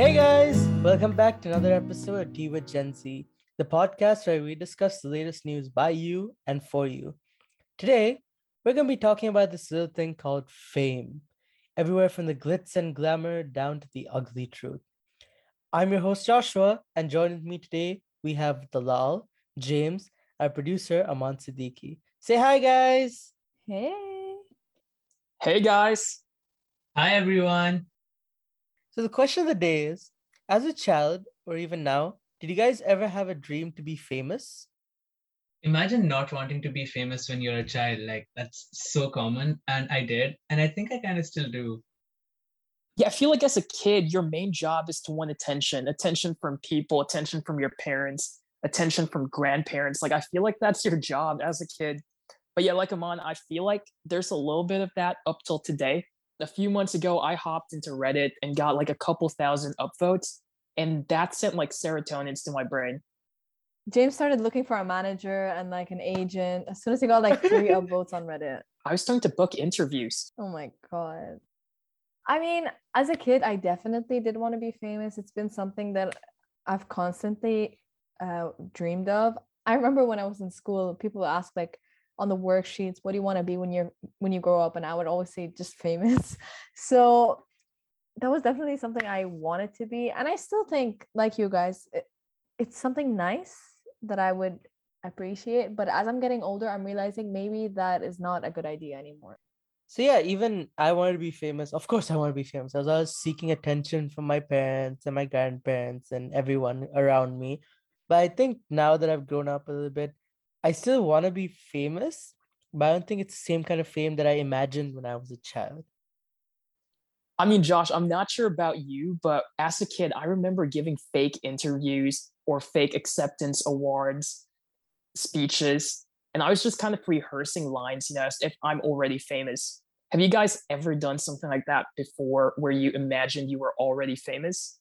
Hey guys, welcome back to another episode of Tea with Gen Z, the podcast where we discuss the latest news by you and for you. Today, we're going to be talking about this little thing called fame, everywhere from the glitz and glamour down to the ugly truth. I'm your host Joshua, and joining me today we have Dalal, James, our producer Amaan Siddiqui. Say hi, guys. Hey. Hey guys. Hi everyone. So the question of the day is: As a child, or even now, did you guys ever have a dream to be famous? Imagine not wanting to be famous when you're a child. Like that's so common, and I did, and I think I kind of still do. Yeah, I feel like as a kid, your main job is to want attention, attention from people, attention from your parents, attention from grandparents. Like I feel like that's your job as a kid. But yeah, like Amaan, I feel like there's a little bit of that up till today. A few months ago, I hopped into Reddit and got like a couple thousand upvotes, and that sent like serotonin to my brain. James started looking for a manager and like an agent as soon as he got like three upvotes on Reddit. I was starting to book interviews. Oh my god. I mean, as a kid, I definitely did want to be famous. It's been something that I've constantly uh, dreamed of. I remember when I was in school, people would ask like on the worksheets, "What do you want to be when you're when you grow up?" And I would always say just famous. So that was definitely something I wanted to be, and I still think, like you guys, it, it's something nice that I would appreciate. But as I'm getting older, I'm realizing maybe that is not a good idea anymore. So yeah, even I wanted to be famous. Of course, I want to be famous. As I was seeking attention from my parents and my grandparents and everyone around me. But I think now that I've grown up a little bit, I still want to be famous, but I don't think it's the same kind of fame that I imagined when I was a child. I mean, Josh, I'm not sure about you, but as a kid, I remember giving fake interviews or fake acceptance awards speeches and I was just kind of rehearsing lines, you know, as if I'm already famous. Have you guys ever done something like that before where you imagined you were already famous?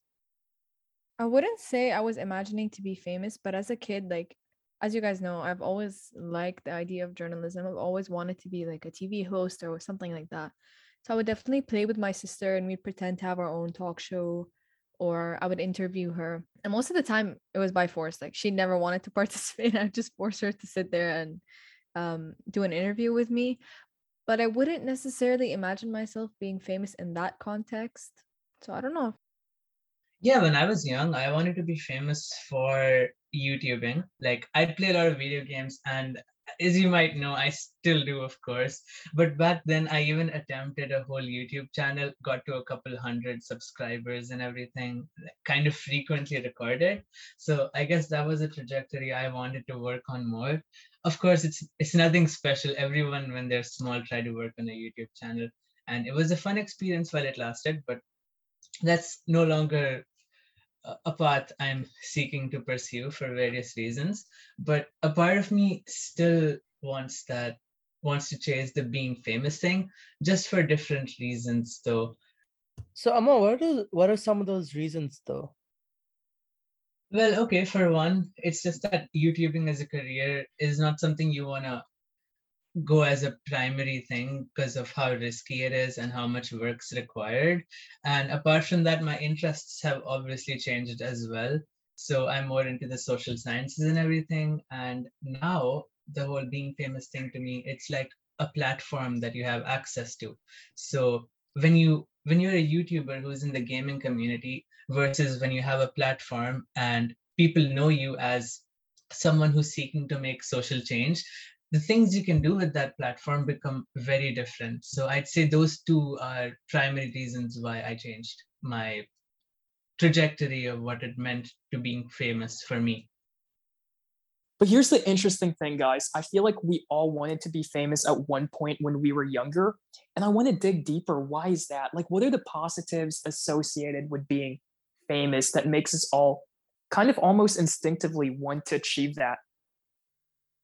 I wouldn't say I was imagining to be famous, but as a kid, like as you guys know, I've always liked the idea of journalism. I've always wanted to be like a TV host or something like that. So I would definitely play with my sister and we'd pretend to have our own talk show or I would interview her. And most of the time it was by force. Like she never wanted to participate. I just forced her to sit there and um, do an interview with me. But I wouldn't necessarily imagine myself being famous in that context. So I don't know. Yeah, when I was young, I wanted to be famous for YouTubing. Like I'd play a lot of video games and as you might know, I still do, of course. But back then, I even attempted a whole YouTube channel, got to a couple hundred subscribers and everything, kind of frequently recorded. So I guess that was a trajectory I wanted to work on more. Of course, it's it's nothing special. Everyone, when they're small, try to work on a YouTube channel, and it was a fun experience while it lasted. But that's no longer a path I'm seeking to pursue for various reasons. But a part of me still wants that, wants to chase the being famous thing, just for different reasons, though. So, Amaan, what are what are some of those reasons, though? Well, okay, for one, it's just that YouTubing as a career is not something you wanna go as a primary thing because of how risky it is and how much work's required. And apart from that, my interests have obviously changed as well. So I'm more into the social sciences and everything. And now the whole being famous thing to me, it's like a platform that you have access to. So when you when you're a YouTuber who's in the gaming community versus when you have a platform and people know you as someone who's seeking to make social change the things you can do with that platform become very different. So I'd say those two are primary reasons why I changed my trajectory of what it meant to being famous for me. But here's the interesting thing, guys. I feel like we all wanted to be famous at one point when we were younger. And I want to dig deeper. Why is that? Like, what are the positives associated with being famous that makes us all kind of almost instinctively want to achieve that?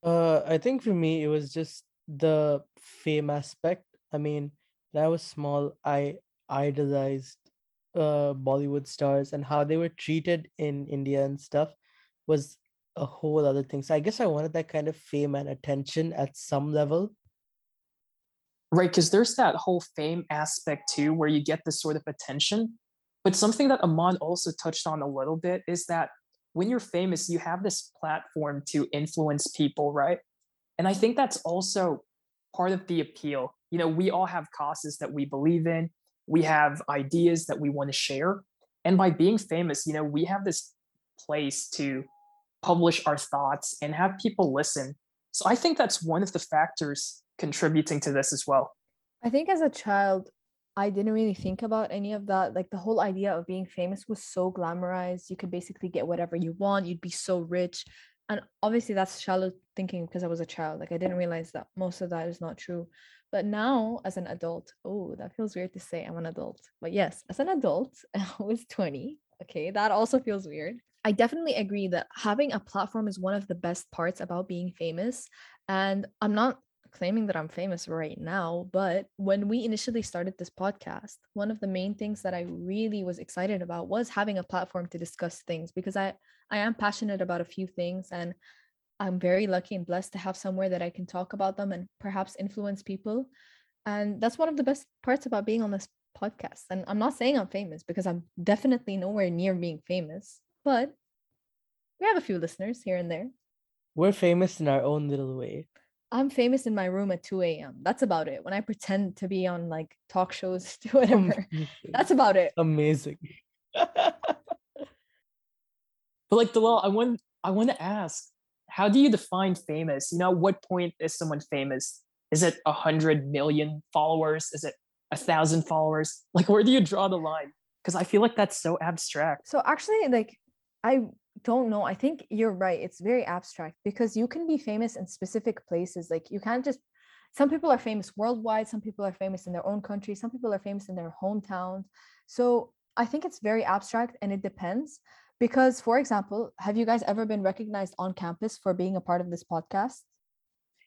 Uh, I think for me it was just the fame aspect. I mean, when I was small, I idolized uh Bollywood stars and how they were treated in India and stuff was a whole other thing. So I guess I wanted that kind of fame and attention at some level. Right, because there's that whole fame aspect too, where you get this sort of attention. But something that Amaan also touched on a little bit is that when you're famous, you have this platform to influence people, right? And I think that's also part of the appeal. You know, we all have causes that we believe in, we have ideas that we want to share. And by being famous, you know, we have this place to publish our thoughts and have people listen. So I think that's one of the factors contributing to this as well. I think as a child, I didn't really think about any of that. Like the whole idea of being famous was so glamorized. You could basically get whatever you want. You'd be so rich. And obviously that's shallow thinking because I was a child. Like I didn't realize that most of that is not true. But now as an adult, oh, that feels weird to say I'm an adult. But yes, as an adult, I was 20. Okay, that also feels weird. I definitely agree that having a platform is one of the best parts about being famous. And I'm not claiming that I'm famous right now, but when we initially started this podcast, one of the main things that I really was excited about was having a platform to discuss things because I I am passionate about a few things and I'm very lucky and blessed to have somewhere that I can talk about them and perhaps influence people. And that's one of the best parts about being on this podcast. And I'm not saying I'm famous because I'm definitely nowhere near being famous, but we have a few listeners here and there. We're famous in our own little way. I'm famous in my room at 2 a.m. That's about it. When I pretend to be on like talk shows, do oh, whatever. That's about it. Amazing. but like Dalal, I want I want to ask, how do you define famous? You know, what point is someone famous? Is it a hundred million followers? Is it a thousand followers? Like, where do you draw the line? Because I feel like that's so abstract. So actually, like, I don't know. I think you're right. It's very abstract because you can be famous in specific places. Like, you can't just. Some people are famous worldwide. Some people are famous in their own country. Some people are famous in their hometowns. So I think it's very abstract and it depends. Because, for example, have you guys ever been recognized on campus for being a part of this podcast?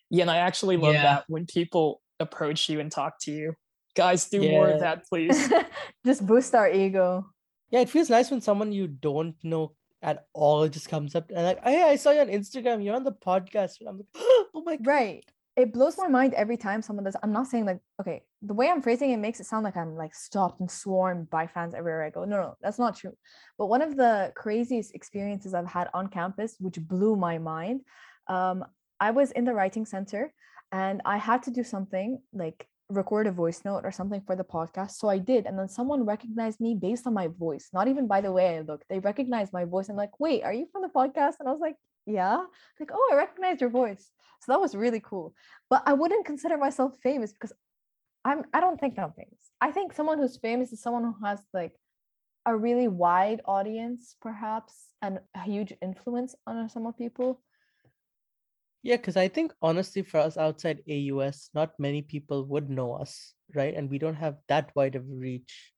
Yeah, and I actually love Yeah. that when people approach you and talk to you. Guys, do more of that, please. Just boost our ego. Yeah, it feels nice when someone you don't know at all it just comes up and like, hey, I saw you on Instagram. You're on the podcast. I'm like, oh my god. Right. It blows my mind every time someone does. I'm not saying like, okay, the way I'm phrasing it makes it sound like I'm like stopped and swarmed by fans everywhere I go. No, no, that's not true. But one of the craziest experiences I've had on campus, which blew my mind, um, I was in the writing center and I had to do something like record a voice note or something for the podcast. So I did. And then someone recognized me based on my voice, not even by the way I look. They recognized my voice. I'm like, wait, are you from the podcast? And I was like, yeah. Like, oh, I recognize your voice. So that was really cool. But I wouldn't consider myself famous because I'm I don't think I'm famous. I think someone who's famous is someone who has like a really wide audience, perhaps, and a huge influence on some of people. Yeah, because I think honestly, for us outside AUS, not many people would know us, right? And we don't have that wide of reach.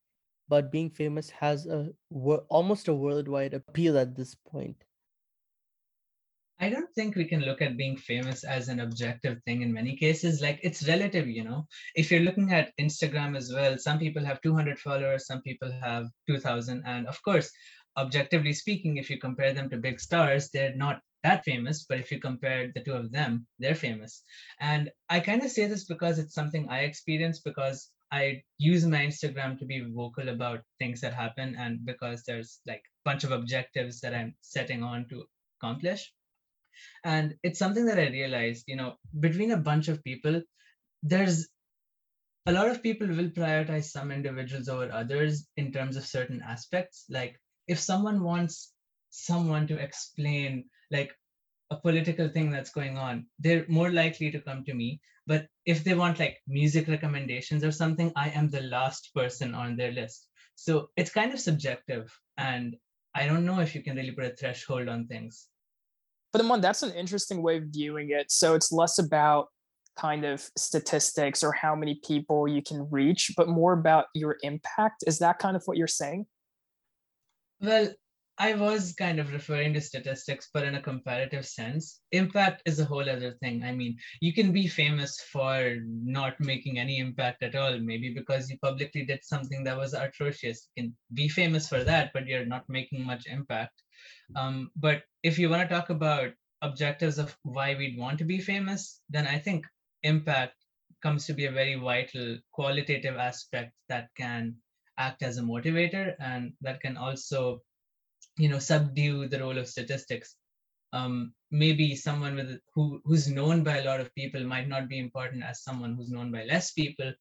But being famous has a almost a worldwide appeal at this point. I don't think we can look at being famous as an objective thing in many cases. Like it's relative, you know. If you're looking at Instagram as well, some people have 200 followers, some people have 2,000. And of course, objectively speaking, if you compare them to big stars, they're not that famous. But if you compare the two of them, they're famous. And I kind of say this because it's something I experience because I use my Instagram to be vocal about things that happen and because there's like a bunch of objectives that I'm setting on to accomplish and it's something that i realized you know between a bunch of people there's a lot of people will prioritize some individuals over others in terms of certain aspects like if someone wants someone to explain like a political thing that's going on they're more likely to come to me but if they want like music recommendations or something i am the last person on their list so it's kind of subjective and i don't know if you can really put a threshold on things But Amaan, that's an interesting way of viewing it. So it's less about kind of statistics or how many people you can reach, but more about your impact. Is that kind of what you're saying? Well, I was kind of referring to statistics, but in a comparative sense. Impact is a whole other thing. I mean, you can be famous for not making any impact at all, maybe because you publicly did something that was atrocious. You can be famous for that, but you're not making much impact. Um, but if you want to talk about objectives of why we'd want to be famous, then I think impact comes to be a very vital qualitative aspect that can act as a motivator and that can also you know subdue the role of statistics. Um, maybe someone with who who's known by a lot of people might not be important as someone who's known by less people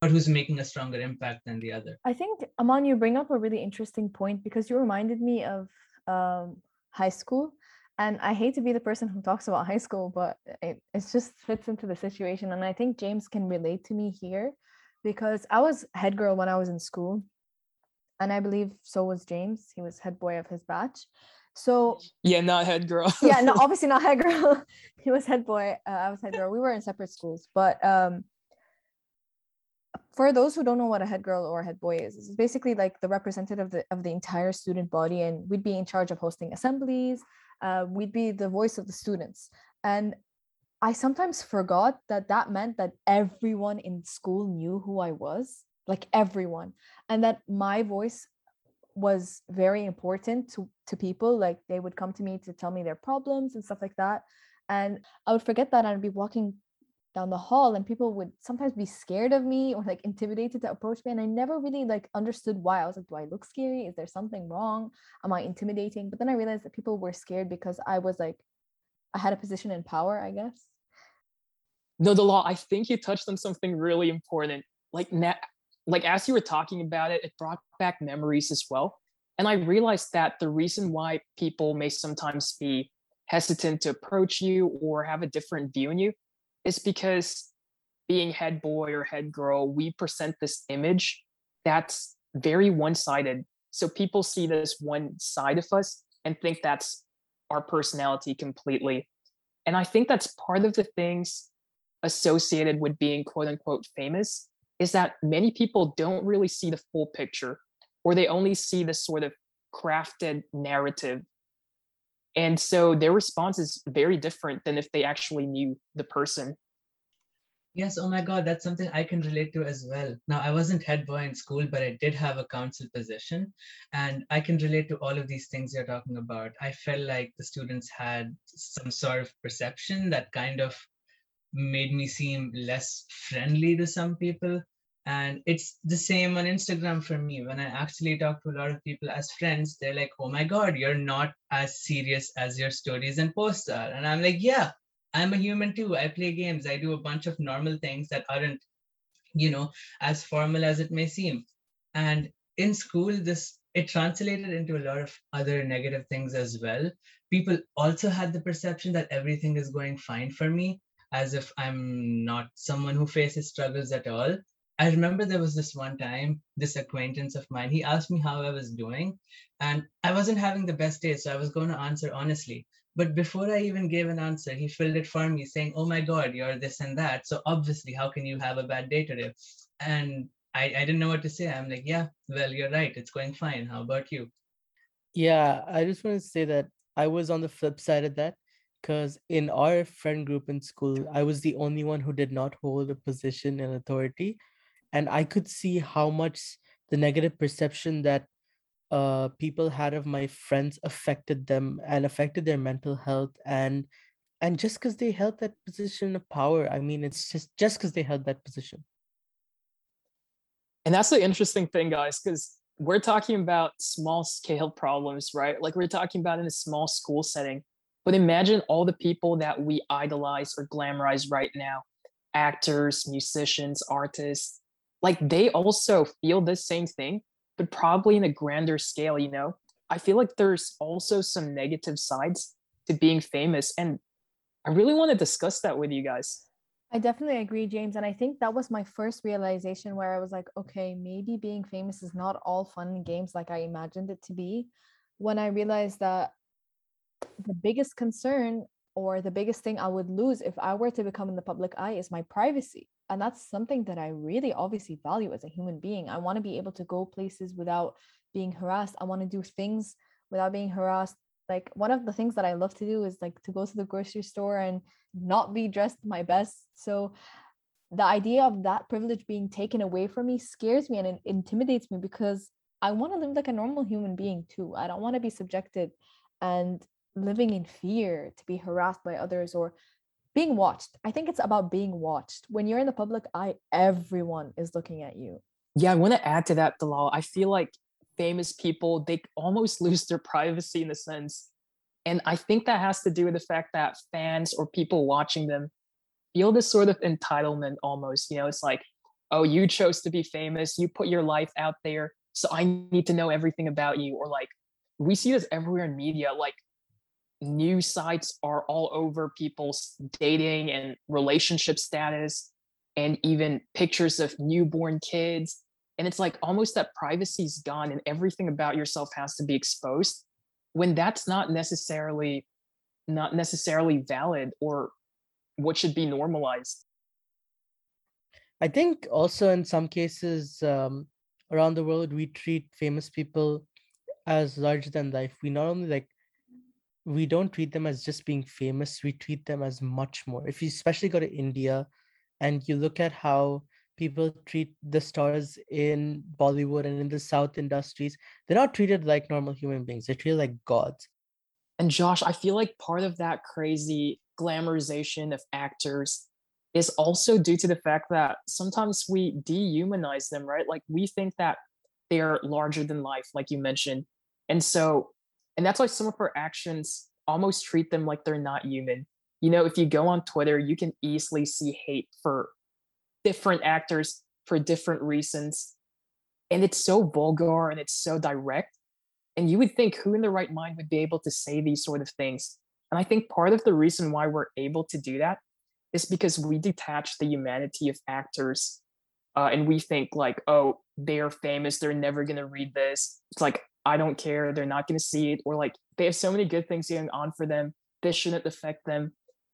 but who's making a stronger impact than the other. I think Amaan, you bring up a really interesting point because you reminded me of um, high school, and I hate to be the person who talks about high school, but it it just fits into the situation, and I think James can relate to me here because I was head girl when I was in school, and I believe so was James. He was head boy of his batch. So Yeah, not head girl. yeah, no, obviously not head girl. he was head boy. Uh, I was head girl. We were in separate schools, but um, for those who don't know what a head girl or a head boy is, it's basically like the representative of the, of the entire student body, and we'd be in charge of hosting assemblies. Uh, we'd be the voice of the students, and I sometimes forgot that that meant that everyone in school knew who I was, like everyone, and that my voice was very important to to people like they would come to me to tell me their problems and stuff like that and i would forget that i'd be walking down the hall and people would sometimes be scared of me or like intimidated to approach me and i never really like understood why. I was like do i look scary? Is there something wrong? Am i intimidating? But then i realized that people were scared because i was like i had a position in power i guess No, Dalal. I think you touched on something really important. Like na- like as you were talking about it, it brought back memories as well. And I realized that the reason why people may sometimes be hesitant to approach you or have a different view on you is because being head boy or head girl, we present this image that's very one-sided. So people see this one side of us and think that's our personality completely. And I think that's part of the things associated with being quote unquote famous is that many people don't really see the full picture or they only see the sort of crafted narrative. And so their response is very different than if they actually knew the person. Yes, oh my God, that's something I can relate to as well. Now, I wasn't head boy in school, but I did have a council position, and I can relate to all of these things you're talking about. I felt like the students had some sort of perception that kind of made me seem less friendly to some people. And it's the same on Instagram for me. When I actually talk to a lot of people as friends, they're like, oh my God, you're not as serious as your stories and posts are. And I'm like, yeah, I'm a human too. I play games. I do a bunch of normal things that aren't, you know, as formal as it may seem. And in school, this it translated into a lot of other negative things as well. People also had the perception that everything is going fine for me, as if I'm not someone who faces struggles at all. I remember there was this one time, this acquaintance of mine, he asked me how I was doing, and I wasn't having the best day, so I was going to answer honestly. But before I even gave an answer, he filled it for me saying, Oh my God, you're this and that. So obviously, how can you have a bad day today? And I, I didn't know what to say. I'm like, Yeah, well, you're right. It's going fine. How about you? Yeah, I just want to say that I was on the flip side of that because in our friend group in school, I was the only one who did not hold a position in authority. And I could see how much the negative perception that uh, people had of my friends affected them and affected their mental health and and just because they held that position of power i mean it's just just because they held that position And that's the interesting thing, guys, because we're talking about small scale problems, right? Like we're talking about in a small school setting. But imagine all the people that we idolize or glamorize right now actors, musicians, artists. Like they also feel the same thing, but probably in a grander scale, you know? I feel like there's also some negative sides to being famous. And I really want to discuss that with you guys. I definitely agree, James. And I think that was my first realization where I was like, okay, maybe being famous is not all fun and games like I imagined it to be. When I realized that the biggest concern or the biggest thing I would lose if I were to become in the public eye is my privacy. And that's something that I really obviously value as a human being. I want to be able to go places without being harassed. I want to do things without being harassed like one of the things that I love to do is like to go to the grocery store and not be dressed my best. So the idea of that privilege being taken away from me scares me and it intimidates me because I want to live like a normal human being too. I don't want to be subjected and living in fear to be harassed by others or being watched. I think it's about being watched. When you're in the public eye, everyone is looking at you. Yeah, I want to add to that, Dalal. I feel like famous people, they almost lose their privacy in a sense. And I think that has to do with the fact that fans or people watching them feel this sort of entitlement almost. You know, it's like, oh, you chose to be famous, you put your life out there, so I need to know everything about you. Or like, we see this everywhere in media, like news sites are all over people's dating and relationship status and even pictures of newborn kids and it's like almost that privacy's gone and everything about yourself has to be exposed when that's not necessarily not necessarily valid or what should be normalized I think also in some cases um, around the world, we treat famous people as larger than life. We not only like we don't treat them as just being famous, we treat them as much more. If you especially go to India and you look at how people treat the stars in Bollywood and in the South industries, they're not treated like normal human beings. They're treated like gods. And Josh, I feel like part of that crazy glamorization of actors is also due to the fact that sometimes we dehumanize them, right? Like we think that they're larger than life, like you mentioned. And so, and that's why some of our actions almost treat them like they're not human. You know, if you go on Twitter, you can easily see hate for different actors for different reasons. And it's so vulgar and it's so direct. And you would think who in the right mind would be able to say these sort of things? And I think part of the reason why we're able to do that is because we detach the humanity of actors uh, and we think like oh they're famous they're never going to read this it's like i don't care they're not going to see it or like they have so many good things going on for them this shouldn't affect them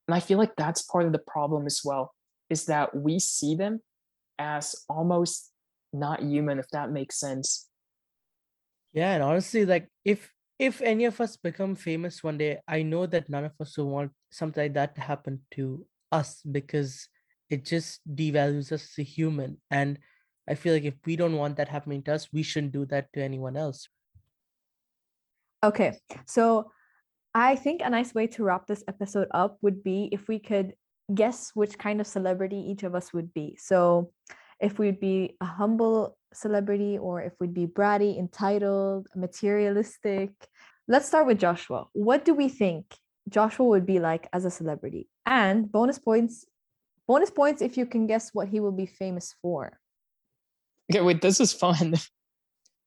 and i feel like that's part of the problem as well is that we see them as almost not human if that makes sense Yeah, and honestly, like if if any of us become famous one day, I know that none of us will want something like that to happen to us because it just devalues us as a human. And I feel like if we don't want that happening to us, we shouldn't do that to anyone else. Okay, so I think a nice way to wrap this episode up would be if we could guess which kind of celebrity each of us would be. So, if we'd be a humble celebrity or if we'd be bratty, entitled, materialistic. Let's start with Joshua. What do we think Joshua would be like as a celebrity? And bonus points bonus points if you can guess what he will be famous for. okay wait this is fun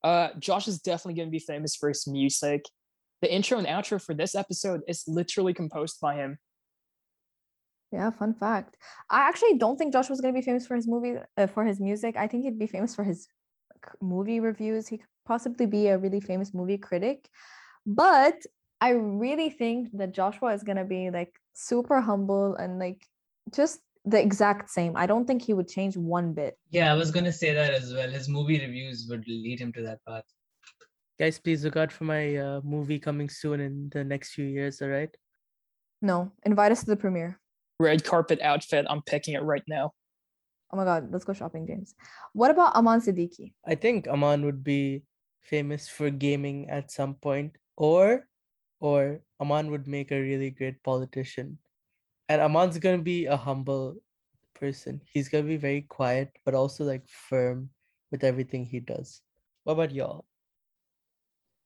uh josh is definitely going to be famous for his music the intro and outro for this episode is literally composed by him Yeah, fun fact. I actually don't think Josh was going to be famous for his movie, uh, for his music. I think he'd be famous for his movie reviews. He could possibly be a really famous movie critic. But I really think that Joshua is going to be like super humble and like just the exact same. I don't think he would change one bit. Yeah, I was gonna say that as well. His movie reviews would lead him to that path. Guys, please look out for my uh, movie coming soon in the next few years, all right? No, invite us to the premiere. red carpet outfit i'm picking it right now Oh my God, let's go shopping, James. What about Amaan Siddiqui? I think Amaan would be famous for gaming at some point, or or Amaan would make a really great politician. And Amaan's gonna be a humble person. He's gonna be very quiet, but also like firm with everything he does. What about y'all?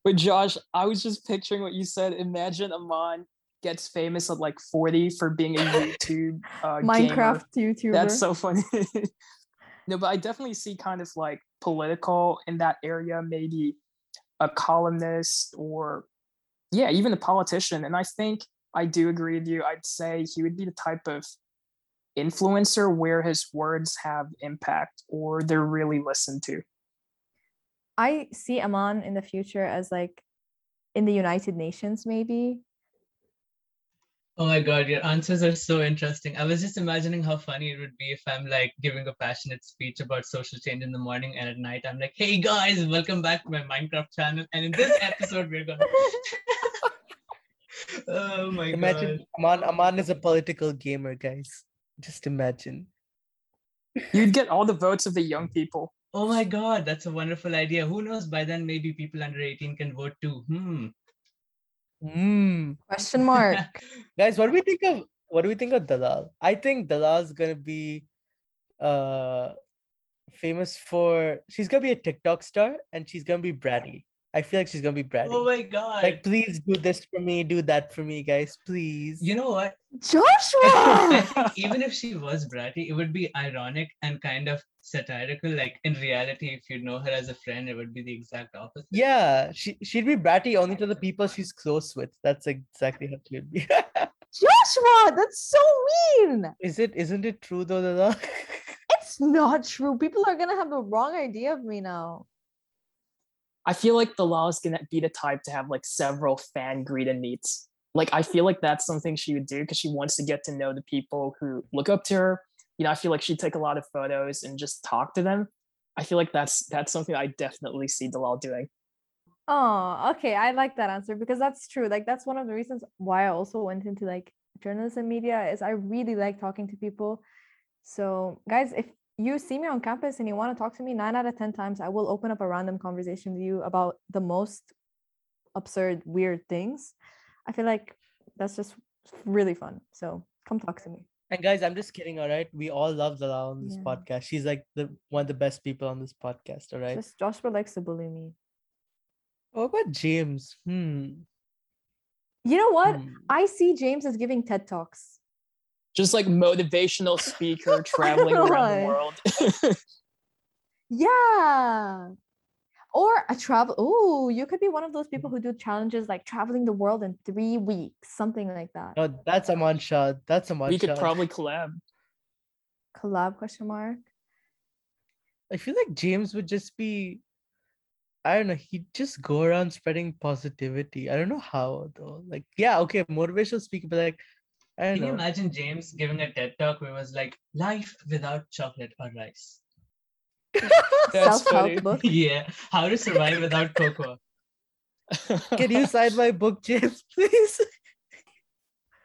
But Josh, I was just picturing what you said. Imagine Amaan gets famous at like 40 for being a YouTube uh, gamer. Minecraft YouTuber. That's so funny. no, but I definitely see kind of like political in that area, maybe a columnist or yeah, even a politician. And I think I do agree with you. I'd say he would be the type of influencer where his words have impact or they're really listened to. I see Amaan in the future as like in the United Nations, maybe. Oh my god, your answers are so interesting. I was just imagining how funny it would be if I'm like giving a passionate speech about social change in the morning and at night I'm like, hey guys, welcome back to my Minecraft channel. And in this episode, we're gonna Oh my Imagine god. Amaan Amaan is a political gamer, guys. Just imagine. You'd get all the votes of the young people. Oh my god, that's a wonderful idea. Who knows? By then maybe people under 18 can vote too. Hmm. Mm. Question mark. Guys, what do we think of what do we think of Dalal? I think Dalal's gonna be uh famous for she's gonna be a TikTok star and she's gonna be bratty. I feel like she's gonna be bratty. Oh my god. like, please do this for me, do that for me, guys, please. you know what? I Joshua! think even if she was bratty, it would be ironic and kind of satirical. Like in reality, if you know her as a friend, it would be the exact opposite. yeah, she she'd be bratty only to the people she's close with. That's exactly how she would be. Joshua, that's so mean. Is it? Isn't it true though, Lala? It's not true. People are gonna have the wrong idea of me now. I feel like Dalal is gonna be the type to have like several fan greet and meets. Like I feel like that's something she would do because she wants to get to know the people who look up to her. You know, I feel like she'd take a lot of photos and just talk to them. I feel like that's that's something I definitely see Dalal doing. Oh, okay. I like that answer because that's true. Like that's one of the reasons why I also went into like journalism media is I really like talking to people. So guys, if you see me on campus and you want to talk to me, nine out of ten times I will open up a random conversation with you about the most absurd, weird things. I feel like that's just really fun. So come talk to me. and guys, I'm just kidding. All right, we all love Lala on this Yeah. podcast. She's like the one of the best people on this podcast. All right. Just Joshua likes to bully me. What about James? Hmm. You know what? hmm. I see James as giving TED Talks. Just like motivational speaker traveling around the world. Yeah. Or a travel. Oh, you could be one of those people who do challenges like traveling the world in three weeks, something like that. No, that's Aman Shah. That's a Aman we could probably collab. Collab question mark. I feel like James would just be. I don't know. He'd just go around spreading positivity. I don't know how though. Like, yeah, okay, motivational speaker, but like, I don't Can you imagine James giving a TED talk where it was like life without chocolate or rice? That's funny. Self-help book. yeah. How to survive without cocoa. Can you sign my book, James, please?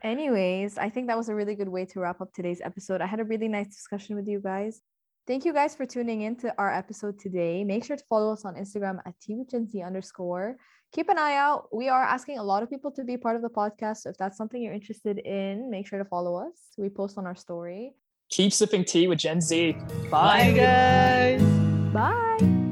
Anyways, I think that was a really good way to wrap up today's episode. I had a really nice discussion with you guys. Thank you guys for tuning in to our episode today. Make sure to follow us on Instagram at TWitchNC underscore. Keep an eye out. We are asking a lot of people to be part of the podcast. So if that's something you're interested in, make sure to follow us. We post on our story. Keep sipping tea with Gen Z. Bye, guys. Bye.